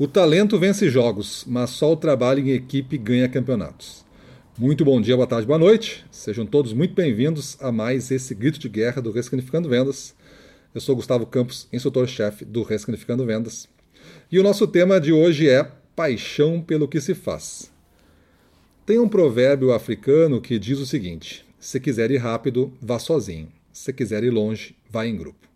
O talento vence jogos, mas só o trabalho em equipe ganha campeonatos. Muito bom dia, boa tarde, boa noite. Sejam todos muito bem-vindos a mais esse grito de guerra do Ressignificando Vendas. Eu sou Gustavo Campos, instrutor-chefe do Ressignificando Vendas. E o nosso tema de hoje é paixão pelo que se faz. Tem um provérbio africano que diz o seguinte: se quiser ir rápido, vá sozinho. Se quiser ir longe, vá em grupo.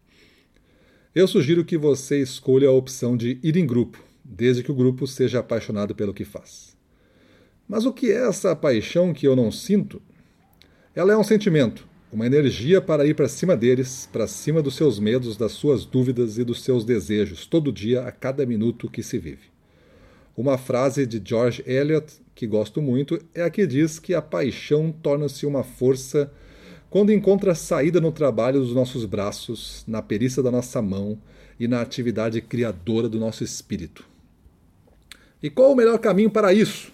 Eu sugiro que você escolha a opção de ir em grupo, desde que o grupo seja apaixonado pelo que faz. Mas o que é essa paixão que eu não sinto? Ela é um sentimento, uma energia para ir para cima deles, para cima dos seus medos, das suas dúvidas e dos seus desejos, todo dia, a cada minuto que se vive. Uma frase de George Eliot, que gosto muito, é a que diz que a paixão torna-se uma força quando encontra saída no trabalho dos nossos braços, na perícia da nossa mão e na atividade criadora do nosso espírito. E qual o melhor caminho para isso?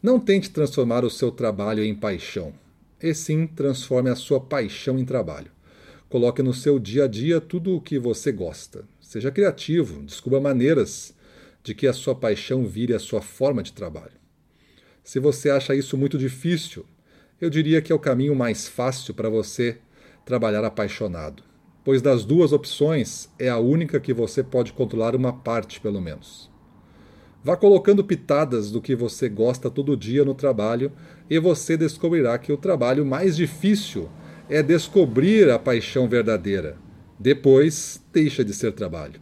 Não tente transformar o seu trabalho em paixão, e sim transforme a sua paixão em trabalho. Coloque no seu dia a dia tudo o que você gosta. Seja criativo, descubra maneiras de que a sua paixão vire a sua forma de trabalho. Se você acha isso muito difícil, eu diria que é o caminho mais fácil para você trabalhar apaixonado, pois das duas opções é a única que você pode controlar uma parte, pelo menos. Vá colocando pitadas do que você gosta todo dia no trabalho e você descobrirá que o trabalho mais difícil é descobrir a paixão verdadeira. Depois, deixa de ser trabalho.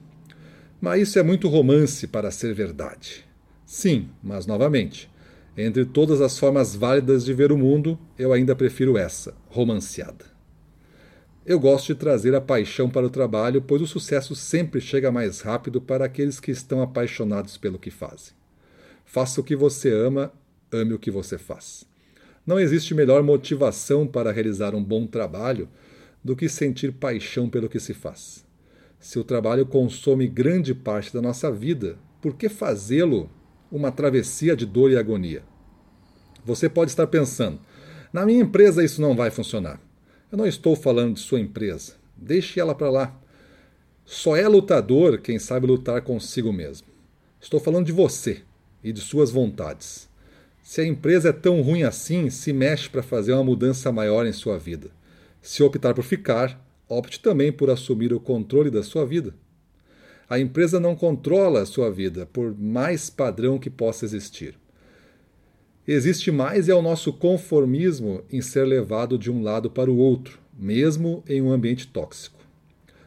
Mas isso é muito romance para ser verdade. Sim, mas novamente, entre todas as formas válidas de ver o mundo, eu ainda prefiro essa, romanceada. Eu gosto de trazer a paixão para o trabalho, pois o sucesso sempre chega mais rápido para aqueles que estão apaixonados pelo que fazem. Faça o que você ama, ame o que você faz. Não existe melhor motivação para realizar um bom trabalho do que sentir paixão pelo que se faz. Se o trabalho consome grande parte da nossa vida, por que fazê-lo uma travessia de dor e agonia? Você pode estar pensando: na minha empresa isso não vai funcionar. Eu não estou falando de sua empresa. Deixe ela para lá. Só é lutador quem sabe lutar consigo mesmo. Estou falando de você e de suas vontades. Se a empresa é tão ruim assim, se mexe para fazer uma mudança maior em sua vida. Se optar por ficar, opte também por assumir o controle da sua vida. A empresa não controla a sua vida, por mais padrão que possa existir. Existe mais é o nosso conformismo em ser levado de um lado para o outro, mesmo em um ambiente tóxico.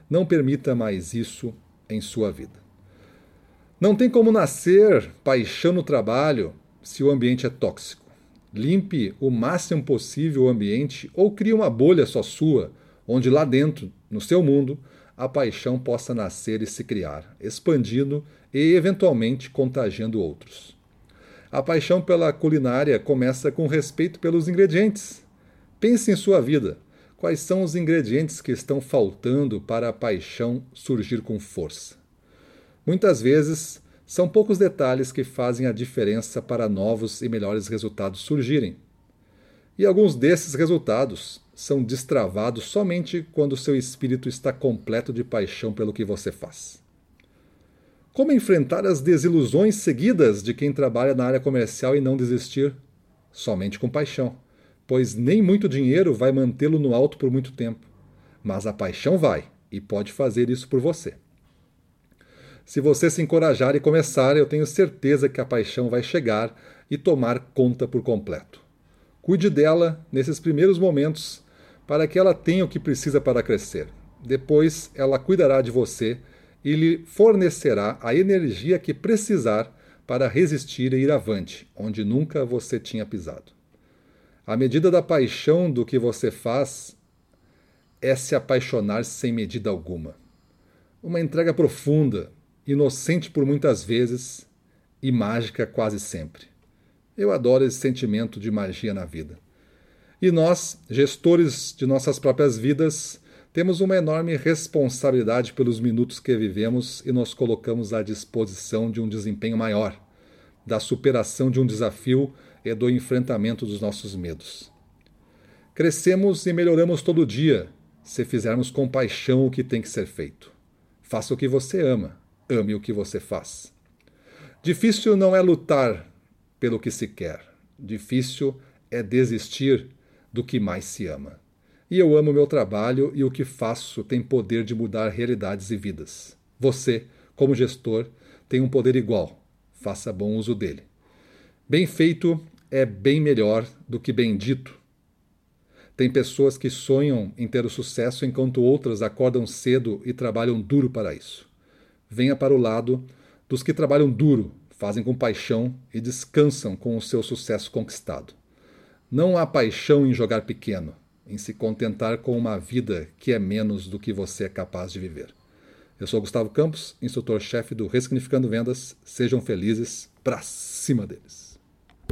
Não permita mais isso em sua vida. Não tem como nascer paixão no trabalho se o ambiente é tóxico. Limpe o máximo possível o ambiente ou crie uma bolha só sua, onde lá dentro, no seu mundo, a paixão possa nascer e se criar, expandindo e eventualmente contagiando outros. A paixão pela culinária começa com respeito pelos ingredientes. Pense em sua vida. Quais são os ingredientes que estão faltando para a paixão surgir com força? Muitas vezes, são poucos detalhes que fazem a diferença para novos e melhores resultados surgirem. E alguns desses resultados são destravados somente quando seu espírito está completo de paixão pelo que você faz. Como enfrentar as desilusões seguidas de quem trabalha na área comercial e não desistir? Somente com paixão, pois nem muito dinheiro vai mantê-lo no alto por muito tempo. Mas a paixão vai e pode fazer isso por você. Se você se encorajar e começar, eu tenho certeza que a paixão vai chegar e tomar conta por completo. Cuide dela nesses primeiros momentos para que ela tenha o que precisa para crescer. Depois, ela cuidará de você e lhe fornecerá a energia que precisar para resistir e ir avante, onde nunca você tinha pisado. A medida da paixão do que você faz é se apaixonar sem medida alguma. Uma entrega profunda, inocente por muitas vezes e mágica quase sempre. Eu adoro esse sentimento de magia na vida. E nós, gestores de nossas próprias vidas, temos uma enorme responsabilidade pelos minutos que vivemos e nos colocamos à disposição de um desempenho maior, da superação de um desafio e do enfrentamento dos nossos medos. Crescemos e melhoramos todo dia se fizermos com paixão o que tem que ser feito. Faça o que você ama, ame o que você faz. Difícil não é lutar pelo que se quer, difícil é desistir do que mais se ama. E eu amo meu trabalho e o que faço tem poder de mudar realidades e vidas. Você, como gestor, tem um poder igual. Faça bom uso dele. Bem feito é bem melhor do que bem dito. Tem pessoas que sonham em ter o sucesso enquanto outras acordam cedo e trabalham duro para isso. Venha para o lado dos que trabalham duro, fazem com paixão e descansam com o seu sucesso conquistado. Não há paixão em jogar pequeno, em se contentar com uma vida que é menos do que você é capaz de viver. Eu sou Gustavo Campos, instrutor-chefe do Ressignificando Vendas. Sejam felizes, pra cima deles.